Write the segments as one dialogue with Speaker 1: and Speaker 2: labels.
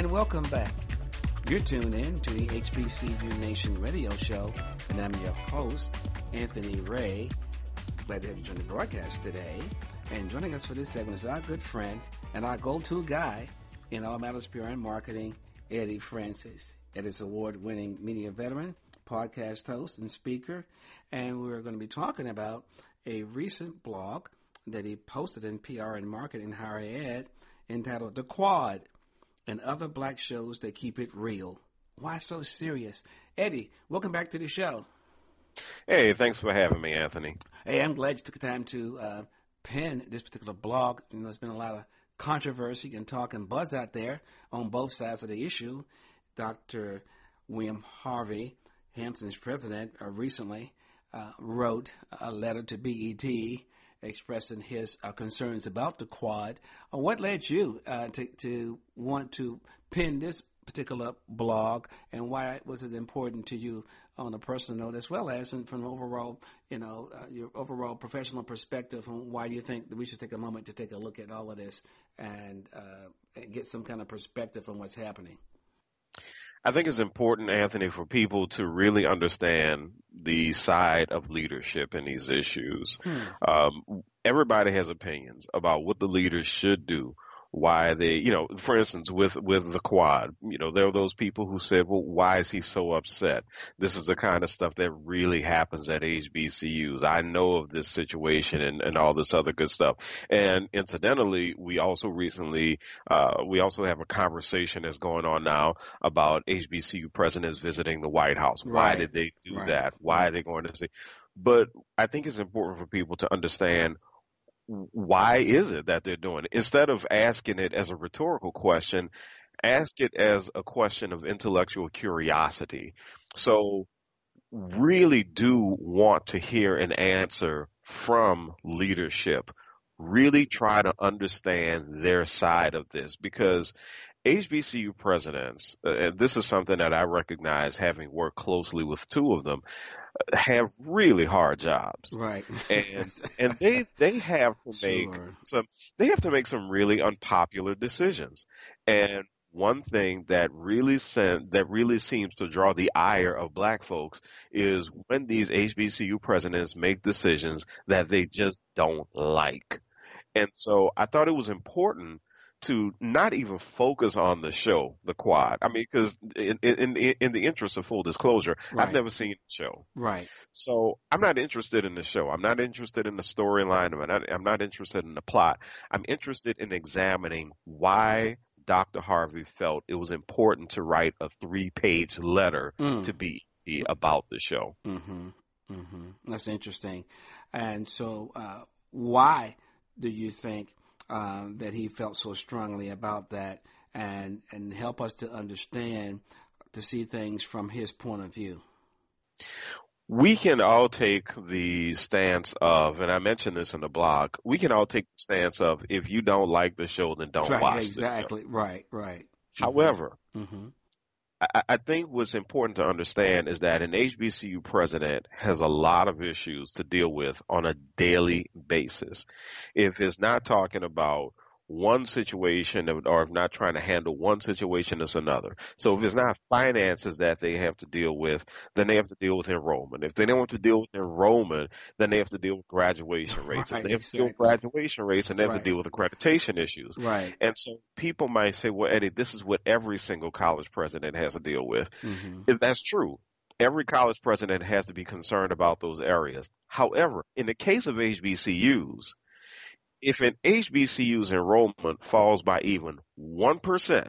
Speaker 1: and welcome back. You're tuned in to the HBCU Nation radio show, and I'm your host, Anthony Ray. Glad to have you join the broadcast today. And joining us for this segment is our good friend and our go-to guy in all matters PR and marketing, Eddie Francis. Eddie's award-winning media veteran, podcast host, and speaker. And we're going to be talking about a recent blog that he posted in PR and marketing higher ed entitled The Quad and Other Black Shows That Keep It Real. Why so serious? Eddie, welcome back to the show.
Speaker 2: Hey, thanks for having me, Anthony.
Speaker 1: Hey, I'm glad you took the time to uh, pen this particular blog. You know, there's been a lot of controversy and talk and buzz out there on both sides of the issue. Dr. William Harvey, Hampton's president, uh, recently uh, wrote a letter to BET expressing his uh, concerns about the quad. Uh, what led you uh, to, to want to pen this particular blog, and why was it important to you on a personal note, as well as from overall, you know, uh, your overall professional perspective, on why you think that we should take a moment to take a look at all of this and, uh, get some kind of perspective on what's happening?
Speaker 2: I think it's important, Anthony, for people to really understand the side of leadership in these issues. Hmm. Um, everybody has opinions about what the leaders should do why they, you know, for instance, with, with the quad, you know, there are those people who said, well, why is he so upset? This is the kind of stuff that really happens at HBCUs. I know of this situation and, and all this other good stuff. And incidentally, we also recently, uh, we also have a conversation that's going on now about HBCU presidents visiting the White House. Why did they do right. that? Why are they going to say, but I think it's important for people to understand why is it that they're doing it? Instead of asking it as a rhetorical question, ask it as a question of intellectual curiosity. So really do want to hear an answer from leadership. Really try to understand their side of this because HBCU presidents, uh, and this is something that I recognize having worked closely with two of them, have really hard jobs.
Speaker 1: Right.
Speaker 2: And and they they have to make sure. some they have to make some really unpopular decisions. And one thing that really sent, that really seems to draw the ire of black folks is when these HBCU presidents make decisions that they just don't like. And so I thought it was important to not even focus on the show, the quad. I mean, because in, in in the interest of full disclosure, right. I've never seen the show.
Speaker 1: Right.
Speaker 2: So I'm not interested in the show. I'm not interested in the storyline. I'm not, I'm not interested in the plot. I'm interested in examining why Dr. Harvey felt it was important to write a three-page letter mm. to be about the show.
Speaker 1: Mm-hmm. Mm-hmm. That's interesting. And so, uh, why do you think? Um, that he felt so strongly about that and and help us to understand to see things from his point of view
Speaker 2: we can all take the stance of, and I mentioned this in the blog, we can all take the stance of if you don't like the show, then don't
Speaker 1: right,
Speaker 2: watch it.
Speaker 1: exactly. Right, right.
Speaker 2: However, mm-hmm. I, I think what's important to understand is that an HBCU president has a lot of issues to deal with on a daily basis. If it's not talking about one situation or if not trying to handle one situation it's another. So if it's not finances that they have to deal with, then they have to deal with enrollment. If they don't want to deal with enrollment, then they have to deal with graduation rates. Right, if they have exactly. to deal with graduation rates, and they have right. to deal with accreditation issues.
Speaker 1: Right.
Speaker 2: And so people might say, well, Eddie, this is what every single college president has to deal with. Mm-hmm. If that's true. Every college president has to be concerned about those areas. However, in the case of HBCUs, if an HBCU's enrollment falls by even 1%,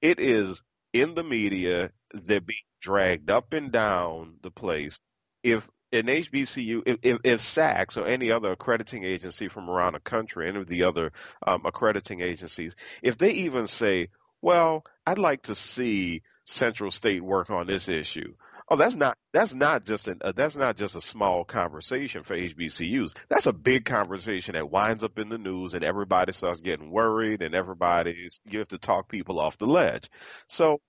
Speaker 2: it is in the media, they're being dragged up and down the place. If an HBCU, if, if, if SACS or any other accrediting agency from around the country, any of the other um, accrediting agencies, if they even say, well, I'd like to see Central State work on this issue. Oh, that's not that's not just an uh, that's not just a small conversation for HBCUs. That's a big conversation that winds up in the news, and everybody starts getting worried, and everybody you have to talk people off the ledge. So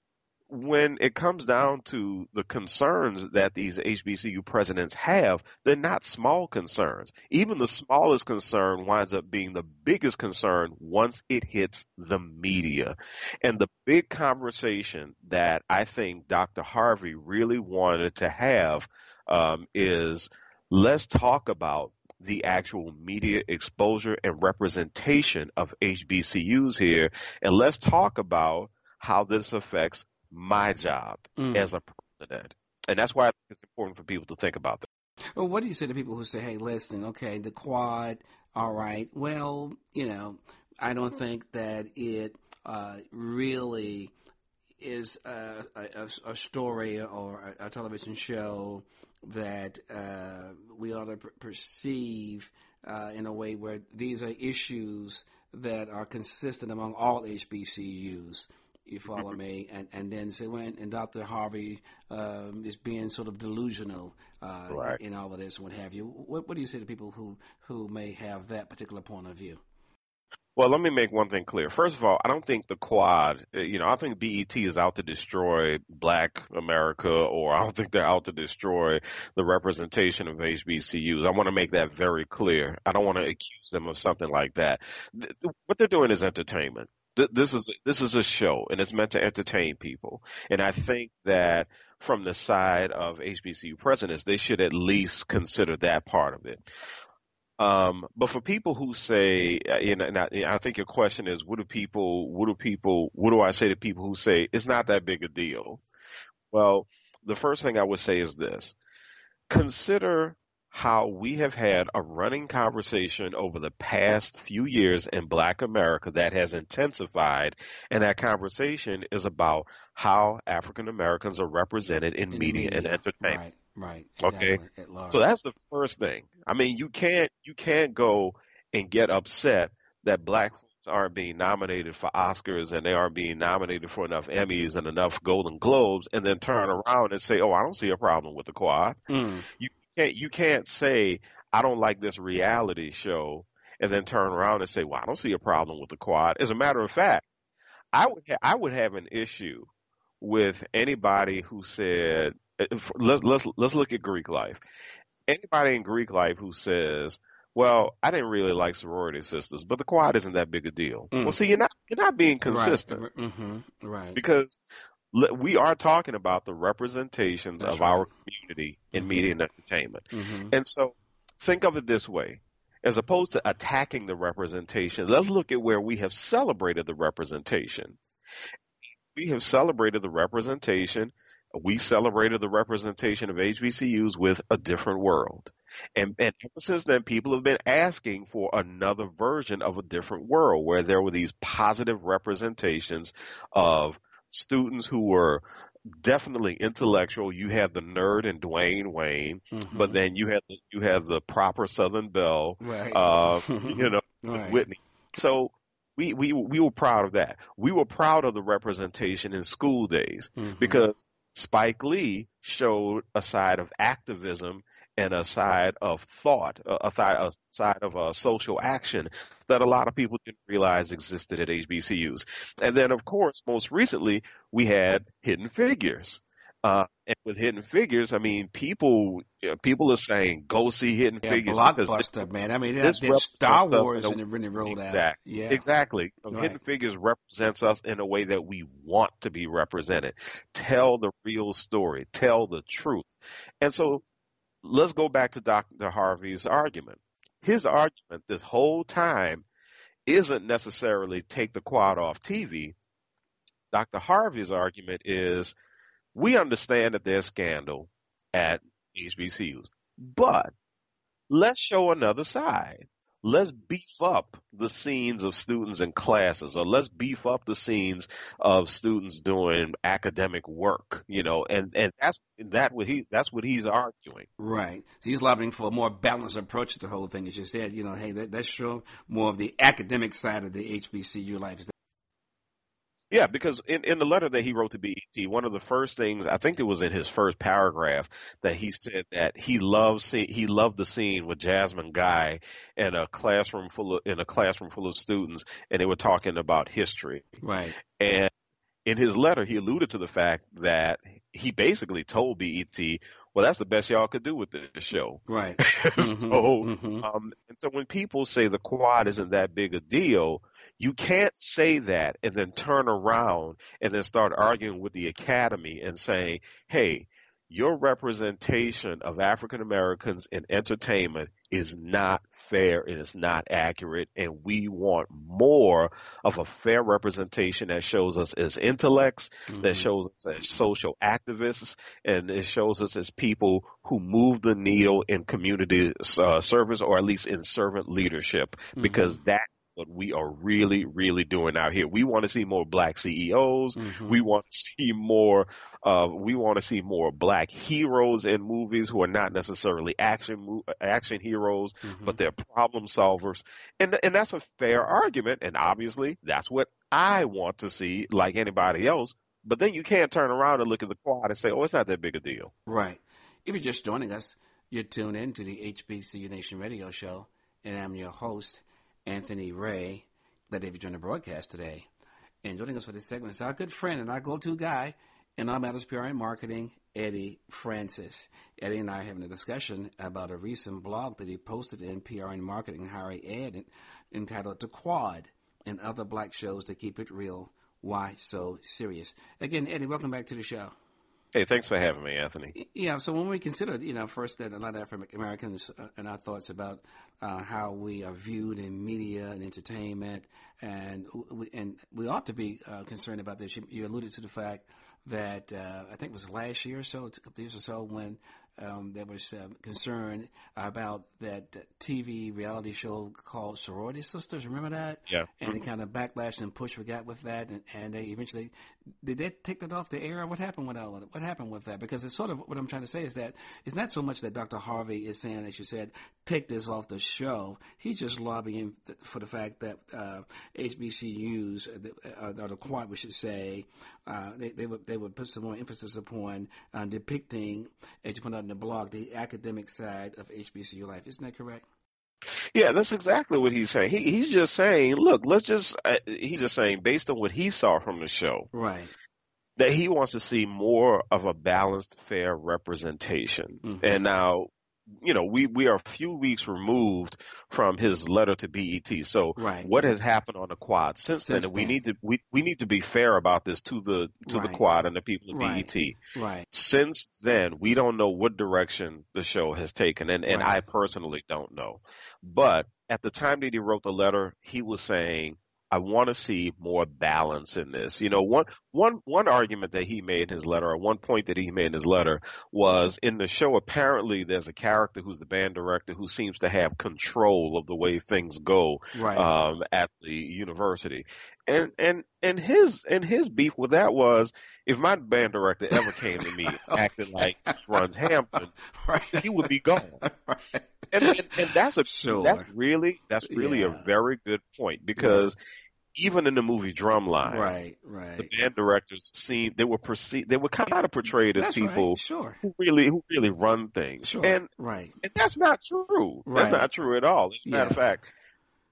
Speaker 2: when it comes down to the concerns that these HBCU presidents have, they're not small concerns. Even the smallest concern winds up being the biggest concern once it hits the media. And the big conversation that I think Dr. Harvey really wanted to have um, is let's talk about the actual media exposure and representation of HBCUs here, and let's talk about how this affects my job mm. as a president. And that's why it's important for people to think about that.
Speaker 1: Well, what do you say to people who say, hey, listen, okay, the quad, all right, well, you know, I don't think that it uh, really is a, a, a, story or a, a television show that uh, we ought to perceive uh, in a way where these are issues that are consistent among all HBCUs. You follow me, and and then say when and Dr. Harvey um, is being sort of delusional uh, right. in, in, all of this and what have you. What, what do you say to people who who may have that particular point of view?
Speaker 2: Well, let me make one thing clear. First of all, I don't think the Quad, uh, you know, I think BET is out to destroy Black America, or I don't think they're out to destroy the representation of HBCUs. I want to make that very clear. I don't want to accuse them of something like that. What they're doing is entertainment. This is this is a show, and it's meant to entertain people. And I think that from the side of HBCU presidents, they should at least consider that part of it. Um, but for people who say, uh, and I, I, think your question is, what do people, what do people, what do I say to people who say it's not that big a deal? Well, the first thing I would say is this: consider how we have had a running conversation over the past few years in Black America that has intensified, and that conversation is about how African Americans are represented in, in media, media, and entertainment.
Speaker 1: Right. Right.
Speaker 2: Exactly, okay. So that's the first thing. I mean, you can't you can't go and get upset that black folks aren't being nominated for Oscars and they aren't being nominated for enough Emmys and enough Golden Globes, and then turn around and say, "Oh, I don't see a problem with the quad." Mm. You can't you can't say, "I don't like this reality show," and then turn around and say, "Well, I don't see a problem with the quad." As a matter of fact, I would ha- I would have an issue with anybody who said uh, let's let's let's look at Greek life. Anybody in Greek life who says, "Well, I didn't really like sorority sisters, but the quad isn't that big a deal." Mm. Well, see, you're not you're not being consistent,
Speaker 1: right? Mm-hmm. right.
Speaker 2: Because we are talking about the representations That's of right. our community in mm-hmm. media and entertainment, mm-hmm. and so think of it this way. As opposed to attacking the representation, let's look at where we have celebrated the representation. We have celebrated the representation we celebrated the representation of HBCUs with a different world. And, and ever since then, people have been asking for another version of a different world where there were these positive representations of students who were definitely intellectual. You had the nerd and Dwayne Wayne, mm-hmm. but then you had the, you had the proper Southern Belle, right. uh, you know, right. Whitney. So we, we we were proud of that. We were proud of the representation in school days mm-hmm. because Spike Lee showed a side of activism and a side of thought, a side, a side of uh, social action that a lot of people didn't realize existed at HBCUs. And then, of course, most recently, we had Hidden Figures. Uh, and with Hidden Figures, I mean, people you know, people are saying go see Hidden
Speaker 1: yeah,
Speaker 2: Figures.
Speaker 1: Blockbuster, this, man. I mean, this there's Star Wars and it really rolled
Speaker 2: exactly,
Speaker 1: out. Yeah,
Speaker 2: exactly. Right. Hidden Figures represents us in a way that we want to be represented. Tell the real story. Tell the truth. And so, let's go back to Dr. Harvey's argument. His argument this whole time isn't necessarily take the quad off TV. Dr. Harvey's argument is we understand that there's scandal at HBCUs, but let's show another side. Let's beef up the scenes of students in classes, or let's beef up the scenes of students doing academic work. You know, and and that's that what he that's what he's arguing.
Speaker 1: Right. So he's lobbying for a more balanced approach to the whole thing. As you said, you know, hey, let, let's show more of the academic side of the HBCU life.
Speaker 2: Yeah, because in, in the letter that he wrote to BET, one of the first things I think it was in his first paragraph that he said that he loves he loved the scene with Jasmine Guy in a classroom full of in a classroom full of students, and they were talking about history.
Speaker 1: Right.
Speaker 2: And in his letter, he alluded to the fact that he basically told BET, well, that's the best y'all could do with this show.
Speaker 1: Right.
Speaker 2: so,
Speaker 1: Mhm.
Speaker 2: um, and so when people say the quad isn't that big a deal, you can't say that and then turn around and then start arguing with the academy and saying, hey, your representation of African Americans in entertainment is not fair and it's not accurate, and we want more of a fair representation that shows us as intellects,
Speaker 1: Mhm.
Speaker 2: that shows us as social activists, and it shows us as people who move the needle in community uh, service or at least in servant leadership,
Speaker 1: Mhm.
Speaker 2: because that's what we are really, really doing out here. We want to see more black CEOs.
Speaker 1: Mhm.
Speaker 2: We want to see more. Uh, we want to see more black heroes in movies who are not necessarily action action heroes,
Speaker 1: Mhm.
Speaker 2: but they're problem solvers, and and that's a fair argument. And obviously, that's what I want to see, like anybody else. But then you can't turn around and look at the quad and say, "Oh, it's not that big a deal."
Speaker 1: Right. If you're just joining us, you're tuned in to the HBCU Nation radio show, and I'm your host, Anthony Ray. Glad that you joined the broadcast today. And joining us for this segment is our good friend and our go-to guy in all matters PR and marketing, Eddie Francis. Eddie and I are having a discussion about a recent blog that he posted in PR and marketing, higher ed, entitled "The Quad and Other Black Shows That Keep It Real." Why so serious? Again, Eddie, welcome back to the show.
Speaker 2: Hey, thanks for having me, Anthony.
Speaker 1: Yeah, so when we consider, you know, first that a lot of African Americans uh, and our thoughts about uh, how we are viewed in media and entertainment, and we, and we ought to be uh, concerned about this. You, you alluded to the fact that uh, I think it was last year or so, a years or so, when um, there was uh, concern about that TV reality show called Sorority Sisters. Remember that?
Speaker 2: Yeah.
Speaker 1: And the kind of backlash and push we got with that, and, and they eventually did they take that off the air? What happened with all of it? What happened with that? Because it's sort of what I'm trying to say is that it's not so much that Dr. Harvey is saying, as you said, take this off the show. He's just lobbying for the fact that uh, HBCUs, uh, uh, or the Quad, we should say, uh, they, they would they would put some more emphasis upon uh, depicting, as you put out in the blog, the academic side of HBCU life. Isn't that correct?
Speaker 2: Yeah, that's exactly what he's saying. He he's just saying, look, let's just uh, he's just saying based on what he saw from the show
Speaker 1: Right.
Speaker 2: that he wants to see more of a balanced, fair representation.
Speaker 1: Mhm.
Speaker 2: And now, you know, we we are a few weeks removed from his letter to BET. So
Speaker 1: Right.
Speaker 2: what has happened on the quad since,
Speaker 1: Since
Speaker 2: then? And we need to we, we need to be fair about this to the to the quad and the people of
Speaker 1: Right.
Speaker 2: BET.
Speaker 1: Right.
Speaker 2: Since then, we don't know what direction the show has taken, and, and
Speaker 1: Right.
Speaker 2: I personally don't know. But at the time that he wrote the letter, he was saying, "I want to see more balance in this." You know, one one one argument that he made in his letter, or one point that he made in his letter, was in the show. Apparently, there's a character who's the band director who seems to have control of the way things go
Speaker 1: Right.
Speaker 2: um, at the university. And and and his and his beef with that was if my band director ever came to me acting like runs Hampton,
Speaker 1: right.
Speaker 2: he would be gone.
Speaker 1: right.
Speaker 2: And and, and that's a
Speaker 1: Sure.
Speaker 2: that's really that's really
Speaker 1: Yeah.
Speaker 2: a very good point because even in the movie Drumline,
Speaker 1: Right.
Speaker 2: right, the
Speaker 1: Right.
Speaker 2: band directors seem they were perceived they were kind of portrayed as
Speaker 1: That's
Speaker 2: people
Speaker 1: right. Sure.
Speaker 2: who really who really run things.
Speaker 1: Sure.
Speaker 2: And
Speaker 1: right.
Speaker 2: and that's not true. That's not true at all. As a matter of fact,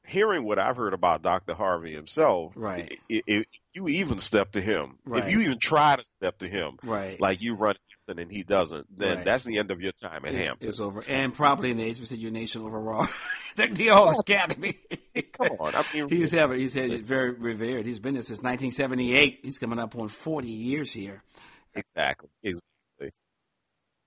Speaker 2: hearing what I've heard about Dr. Harvey himself,
Speaker 1: Right.
Speaker 2: if you even step to him,
Speaker 1: Right.
Speaker 2: if you even try to step to him,
Speaker 1: Right.
Speaker 2: like you run Hampton and he doesn't, then
Speaker 1: Right.
Speaker 2: that's the end of your time at
Speaker 1: it's,
Speaker 2: Hampton.
Speaker 1: it's over, and probably in the HBCU Nation overall, the, the whole academy.
Speaker 2: Come on, I mean,
Speaker 1: he's ever he's had very revered. He's been there since 1978. He's coming up on 40 years here.
Speaker 2: exactly, exactly.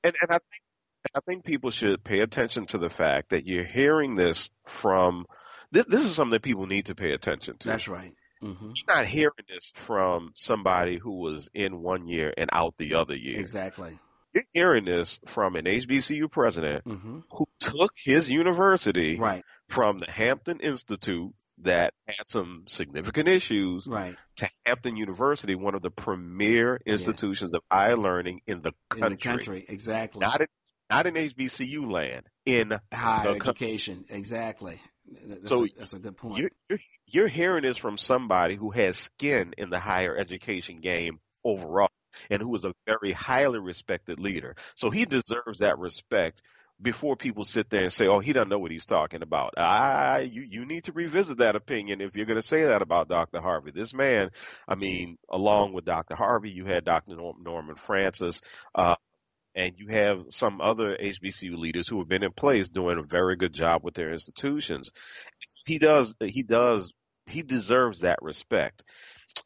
Speaker 2: And and I think I think people should pay attention to the fact that you're hearing this from. This, this is something that people need to pay attention to.
Speaker 1: That's right. Hmm
Speaker 2: You're not hearing this from somebody who was in one year and out the other year.
Speaker 1: Exactly.
Speaker 2: You're hearing this from an HBCU president
Speaker 1: hmm
Speaker 2: who took his university
Speaker 1: Right.
Speaker 2: from the Hampton Institute that had some significant issues
Speaker 1: Right.
Speaker 2: to Hampton University, one of the premier institutions of higher learning in the country.
Speaker 1: In the country. Exactly.
Speaker 2: Not in, not in HBCU land, in
Speaker 1: Higher education. Exactly. That's,
Speaker 2: So
Speaker 1: a, that's a good point.
Speaker 2: you're, you're, you're hearing this from somebody who has skin in the higher education game overall and who is a very highly respected leader. So he deserves that respect before people sit there and say, "Oh, he doesn't know what he's talking about." I, you, you need to revisit that opinion if you're going to say that about Dr. Harvey. This man, I mean, along with Dr. Harvey, you had Dr. Norman Francis, uh, and you have some other HBCU leaders who have been in place doing a very good job with their institutions. He does, he does, he deserves that respect.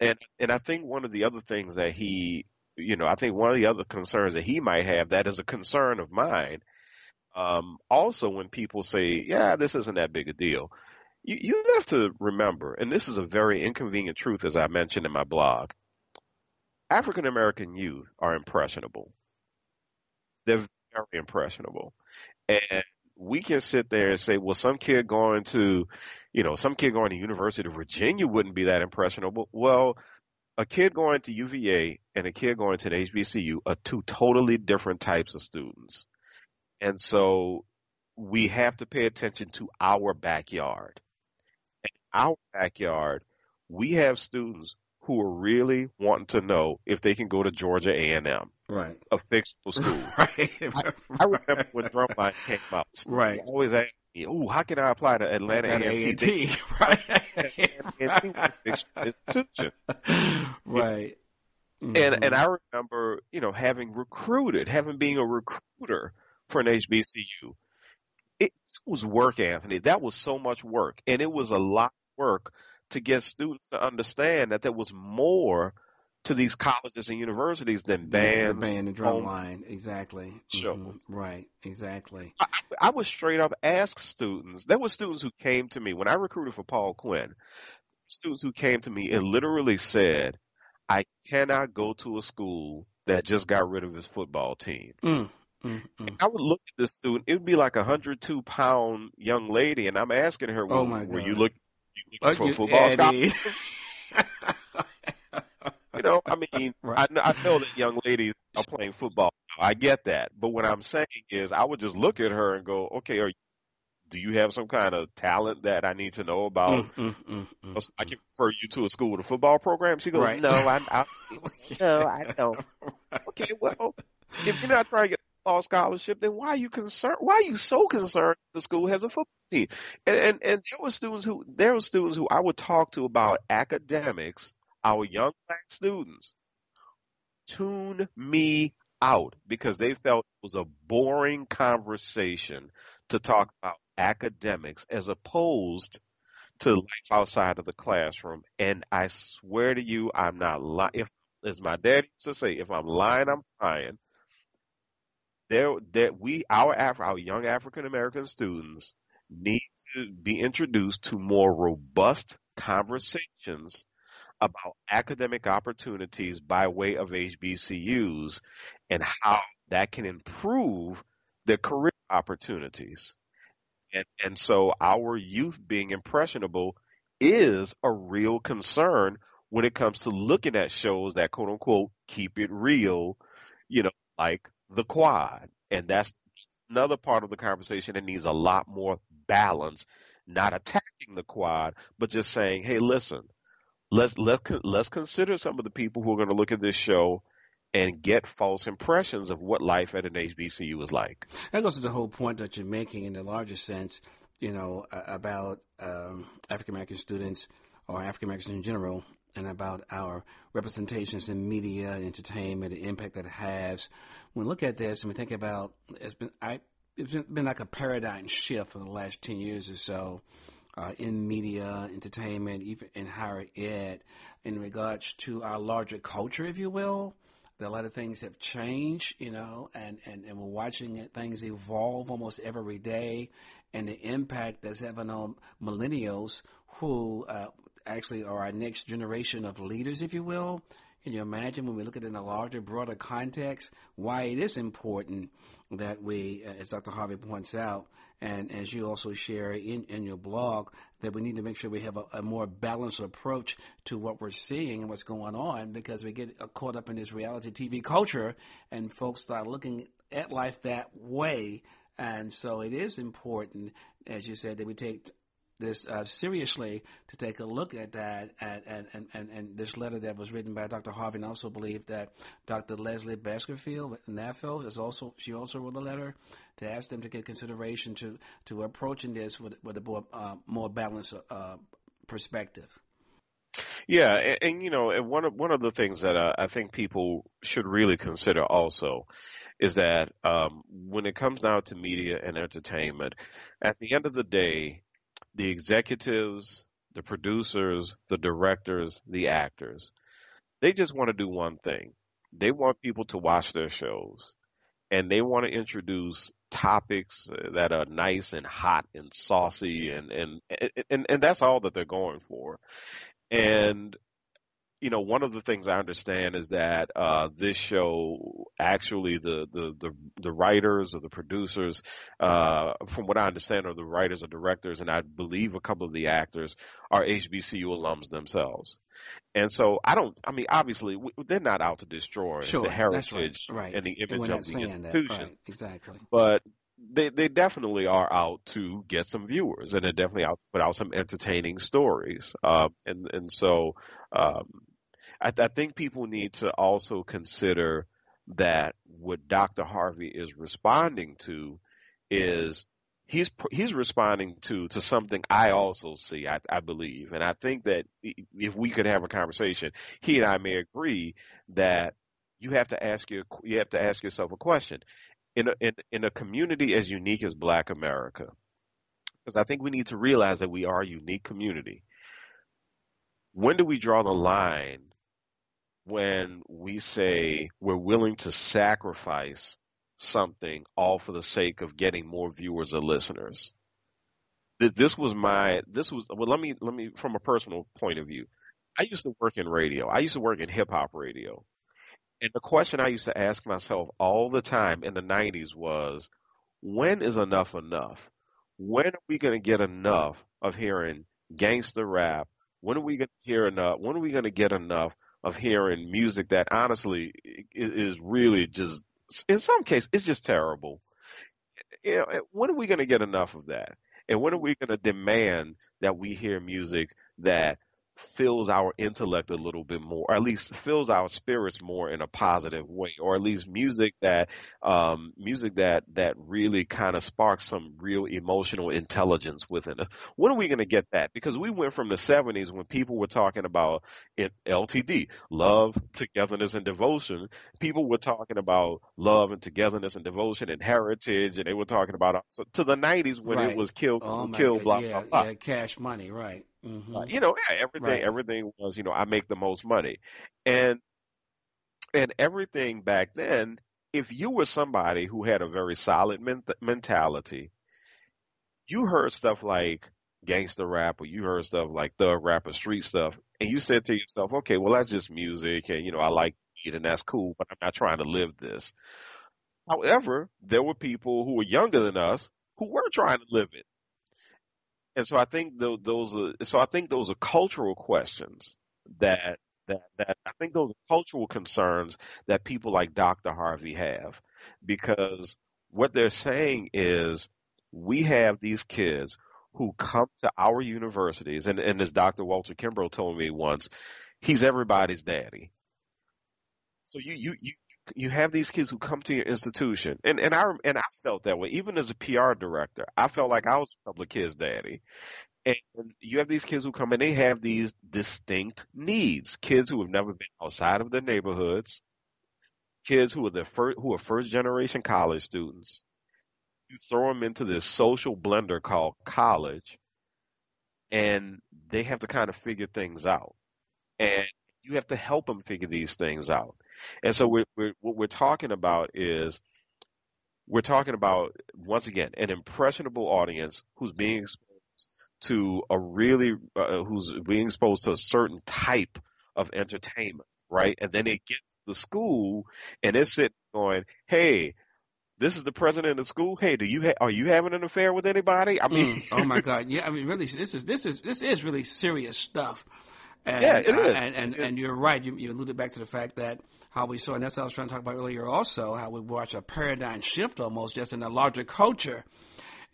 Speaker 2: And and I think one of the other things that he, you know, I think one of the other concerns that he might have that is a concern of mine um, also, when people say, yeah, this isn't that big a deal, you, you have to remember, and this is a very inconvenient truth, as I mentioned in my blog African American youth are impressionable. They're very impressionable. And we can sit there and say, well, some kid going to, you know, some kid going to University of Virginia wouldn't be that impressionable. Well, a kid going to UVA and a kid going to the HBCU are two totally different types of students. And so we have to pay attention to our backyard. In our backyard, we have students who are really wanting to know if they can go to Georgia A&M,
Speaker 1: right?
Speaker 2: A fictional school, right? I, I remember when Drumline came out,
Speaker 1: right?
Speaker 2: Always asked me, "Oh, how can I apply to Atlanta A&T?"
Speaker 1: right?
Speaker 2: A&T was fictional institution,
Speaker 1: right?
Speaker 2: Mm-hmm. And and I remember, you know, having recruited, having being a recruiter for an HBCU. It was work, Anthony. That was so much work. And it was a lot of work to get students to understand that there was more to these colleges and universities than bands.
Speaker 1: The band and drum line, exactly. Mm-hmm. Right, exactly.
Speaker 2: I, I would straight up ask students. There were students who came to me when I recruited for Paul Quinn. Students who came to me and literally said, "I cannot go to a school that just got rid of his football team."
Speaker 1: Mm. Mm-hmm.
Speaker 2: I would look at this student. It would be like a hundred two pound young lady, and I'm asking her, well,
Speaker 1: "Oh my God,
Speaker 2: were you look you looking for a football scholarship?" you know, I mean, right. I, I know that young ladies are playing football. I get that, but what I'm saying is, I would just look at her and go, "Okay, are you, do you have some kind of talent that I need to know about?
Speaker 1: Mm, mm, mm,
Speaker 2: I can refer you to a school with a football program. She goes,
Speaker 1: right.
Speaker 2: no, I, I, no, I don't. Okay, well, if you're not trying to get a football scholarship, then why are you concerned? Why are you so concerned the school has a football team? And, and and there were students who there were students who I would talk to about academics, our young black students, tune me out because they felt it was a boring conversation to talk about academics as opposed to life outside of the classroom. And I swear to you, I'm not lying. If, as my dad used to say, if I'm lying, I'm lying there that we our Af- our young African American students need to be introduced to more robust conversations about academic opportunities by way of HBCUs and how that can improve their career opportunities. And and so our youth being impressionable is a real concern when it comes to looking at shows that quote unquote keep it real, you know, like the quad. And that's another part of the conversation that needs a lot more balance, not attacking the quad, but just saying, hey, listen, let's, let's, let's consider some of the people who are going to look at this show and get false impressions of what life at an HBCU is like.
Speaker 1: That goes to the whole point that you're making in the larger sense, you know, about um, African American students or African Americans in general and about our representations in media and entertainment, the impact that it has. When we look at this and we think about it's been I it's been, been like a paradigm shift for the last ten years or so uh, in media, entertainment, even in higher ed, in regards to our larger culture, if you will. A lot of things have changed, you know, and, and, and we're watching it, things evolve almost every day, and the impact that's having on millennials who uh, actually are our next generation of leaders, if you will. Can you imagine when we look at it in a larger, broader context, why it is important that we, as Dr. Harvey points out, and as you also share in, in your blog, that we need to make sure we have a, a more balanced approach to what we're seeing and what's going on because we get caught up in this reality TV culture and folks start looking at life that way. And so it is important, as you said, that we take this uh, seriously to take a look at that and, and, and, and this letter that was written by Dr. Harvey and I also believe that Dr. Lezli Baskerville NAFEO is also she also wrote a letter to ask them to give consideration to, to approaching this with, with a more, uh, more balanced uh, perspective.
Speaker 2: Yeah, and, and, you know, and one of one of the things that uh, I think people should really consider also is that um, when it comes down to media and entertainment, at the end of the day, the executives, the producers, the directors, the actors, they just want to do one thing. They want people to watch their shows and they want to introduce topics that are nice and hot and saucy and and and, and that's all that they're going for. And you know, one of the things I understand is that uh, this show, actually, the, the the the writers or the producers, uh, from what I understand, are the writers or directors, and I believe a couple of the actors are HBCU alums themselves. And so I don't. I mean, obviously, we, they're not out to destroy
Speaker 1: sure,
Speaker 2: the heritage
Speaker 1: right, right.
Speaker 2: and the image of the institution.
Speaker 1: That, right, exactly.
Speaker 2: But they they definitely are out to get some viewers, and they're definitely out to put out some entertaining stories. Um, and and so um, I, I think people need to also consider that what Dr. Harvey is responding to is he's he's responding to to something I also see. I, I believe, and I think that if we could have a conversation, he and I may agree that you have to ask you you have to ask yourself a question in a, in in a community as unique as Black America, because I think we need to realize that we are a unique community. When do we draw the line when we say we're willing to sacrifice something all for the sake of getting more viewers or listeners. This was my this was well let me let me from a personal point of view. I used to work in radio. I used to work in hip hop radio. And the question I used to ask myself all the time in the 90s was when is enough enough? When are we going to get enough of hearing gangster rap? When are we going to hear enough? When are we going to get enough of hearing music that honestly is really just in some cases it's just terrible. You know, when are we going to get enough of that? And when are we going to demand that we hear music that fills our intellect a little bit more, or at least fills our spirits more in a positive way, or at least music that um, music that that really kind of sparks some real emotional intelligence within us. When are we going to get that? Because we went from the '70s when people were talking about it, LTD, love, togetherness, and devotion. People were talking about love and togetherness and devotion and heritage, and they were talking about so, to the '90s when
Speaker 1: right.
Speaker 2: it was kill,
Speaker 1: oh
Speaker 2: kill,
Speaker 1: God.
Speaker 2: blah
Speaker 1: yeah,
Speaker 2: blah blah.
Speaker 1: Yeah, cash money, right? Mm-hmm.
Speaker 2: Uh, you know, yeah, everything
Speaker 1: Right.
Speaker 2: everything was, you know, I make the most money. And and everything back then, if you were somebody who had a very solid men- mentality, you heard stuff like gangster rap or you heard stuff like thug rap or street stuff, and you said to yourself, okay, well that's just music, and you know I like it and that's cool, but I'm not trying to live this. However, there were people who were younger than us who were trying to live it. And so I think tho- those are so I think those are cultural questions that that that I think those are cultural concerns that people like Dr. Harvey have because what they're saying is we have these kids who come to our universities and, and as Dr. Walter Kimbrough told me once, he's everybody's daddy. So you you you you have these kids who come to your institution, and and I and I felt that way. Even as a PR director, I felt like I was a of kids' daddy. And you have these kids who come and they have these distinct needs. Kids who have never been outside of their neighborhoods, kids who are the first, who are first generation college students. You throw them into this social blender called college, and they have to kind of figure things out. And you have to help them figure these things out. And so we're, we're, what we're talking about is we're talking about once again an impressionable audience who's being exposed to a really uh, who's being exposed to a certain type of entertainment, right? And then they get to the school and they're sitting going, "Hey, this is the president of the school. Hey, do you ha- are you having an affair with anybody? I mean,
Speaker 1: Mm. oh my God, yeah. I mean, really, this is this is this is really serious stuff. And,
Speaker 2: Yeah, it
Speaker 1: uh,
Speaker 2: is.
Speaker 1: and and, and you're right. You, you alluded back to the fact that how we saw, and that's what I was trying to talk about earlier. Also, how we watch a paradigm shift almost just in a larger culture.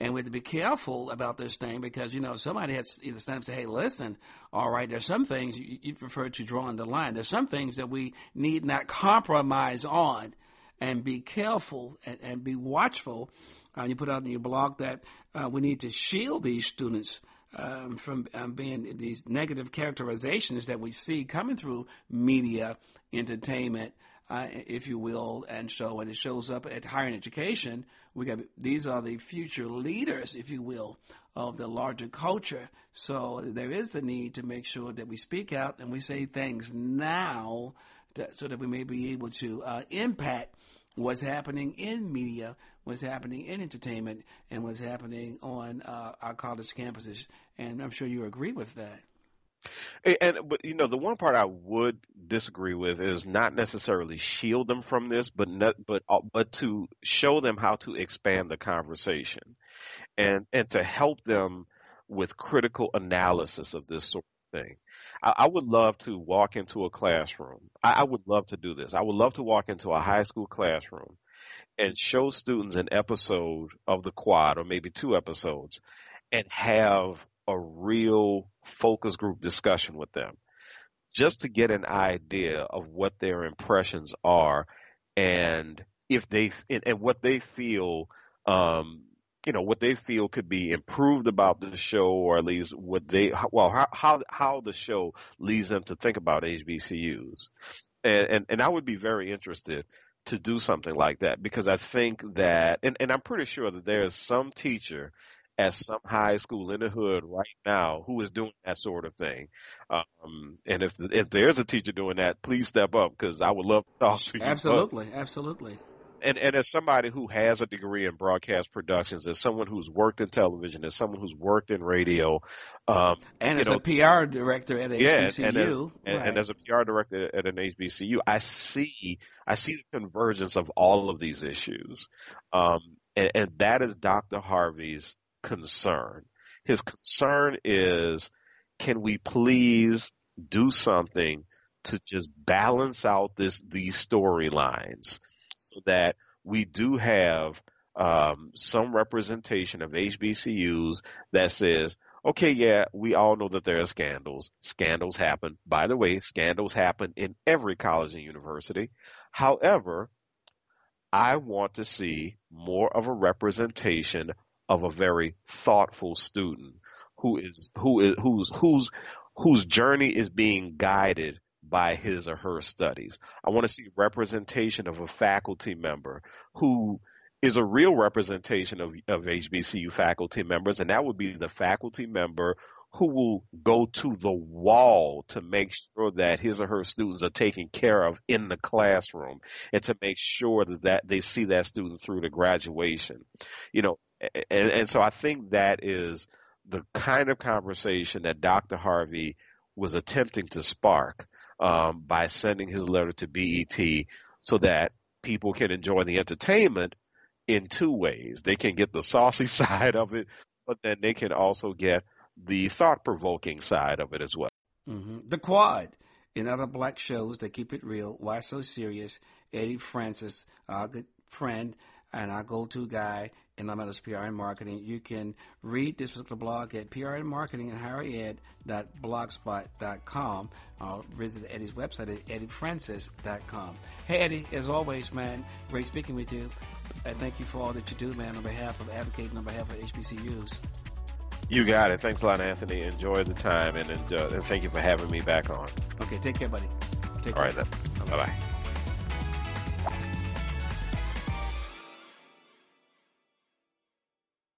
Speaker 1: And we have to be careful about this thing because, you know, somebody has to either stand up and say, hey, listen, all right, there's some things you, you prefer to draw on the line. There's some things that we need not compromise on and be careful and, and be watchful. Uh, you put out in your blog that uh, we need to shield these students um, from um, being these negative characterizations that we see coming through media, entertainment, uh, if you will. And so when it shows up at higher education, we got these are the future leaders, if you will, of the larger culture. So there is a need to make sure that we speak out and we say things now so that we may be able to uh, impact what's happening in media, what's happening in entertainment, and what's happening on uh, our college campuses. And I'm sure you agree with that.
Speaker 2: And but you know the one part I would disagree with is not necessarily shield them from this, but not, but uh, but to show them how to expand the conversation, and and to help them with critical analysis of this sort of thing. I, I would love to walk into a classroom. I, I would love to do this. I would love to walk into a high school classroom and show students an episode of the quad or maybe two episodes and have a real focus group discussion with them just to get an idea of what their impressions are and if they and what they feel um, you know what they feel could be improved about the show or at least what they well how how, how the show leads them to think about HBCUs and, and and I would be very interested to do something like that because I think that and, and I'm pretty sure that there's some teacher at some high school in the hood right now who is doing that sort of thing. Um, and if if there's a teacher doing that, please step up because I would love to talk to you.
Speaker 1: Absolutely, but, absolutely.
Speaker 2: And and as somebody who has a degree in broadcast productions, as someone who's worked in television, as someone who's worked in radio, um,
Speaker 1: and as
Speaker 2: know,
Speaker 1: a PR director at HBCU,
Speaker 2: yeah, and, as, and, and as a PR director at an HBCU, I see I see the convergence of all of these issues, um, and, and that is Dr. Harvey's concern. His concern is can we please do something to just balance out this these storylines so that we do have um, some representation of HBCUs that says, okay, yeah, we all know that there are scandals. Scandals happen. By the way, scandals happen in every college and university. However, I want to see more of a representation of a very thoughtful student who is who is whose whose whose journey is being guided by his or her studies. I want to see representation of a faculty member who is a real representation of, of HBCU faculty members, and that would be the faculty member who will go to the wall to make sure that his or her students are taken care of in the classroom and to make sure that, that they see that student through to graduation. You know, and, and so I think that is the kind of conversation that Dr. Harvey was attempting to spark um, by sending his letter to BET so that people can enjoy the entertainment in two ways. They can get the saucy side of it, but then they can also get the thought provoking side of it as well.
Speaker 1: Mm-hmm. The Quad. In other black shows that keep it real, Why So Serious, Eddie Francis, our good friend, and our go-to guy in Lamela's PR and Marketing. You can read this particular blog at PR and Marketing and highered.blogspot.com or visit Eddie's website at eddiefrancis.com. Hey, Eddie, as always, man, great speaking with you. I thank you for all that you do, man, on behalf of advocating on behalf of HBCUs.
Speaker 2: You got it. Thanks a lot, Anthony. Enjoy the time and, enjoy, and thank you for having me back on.
Speaker 1: Okay, take care, buddy.
Speaker 2: Take all care. right, then. Bye bye.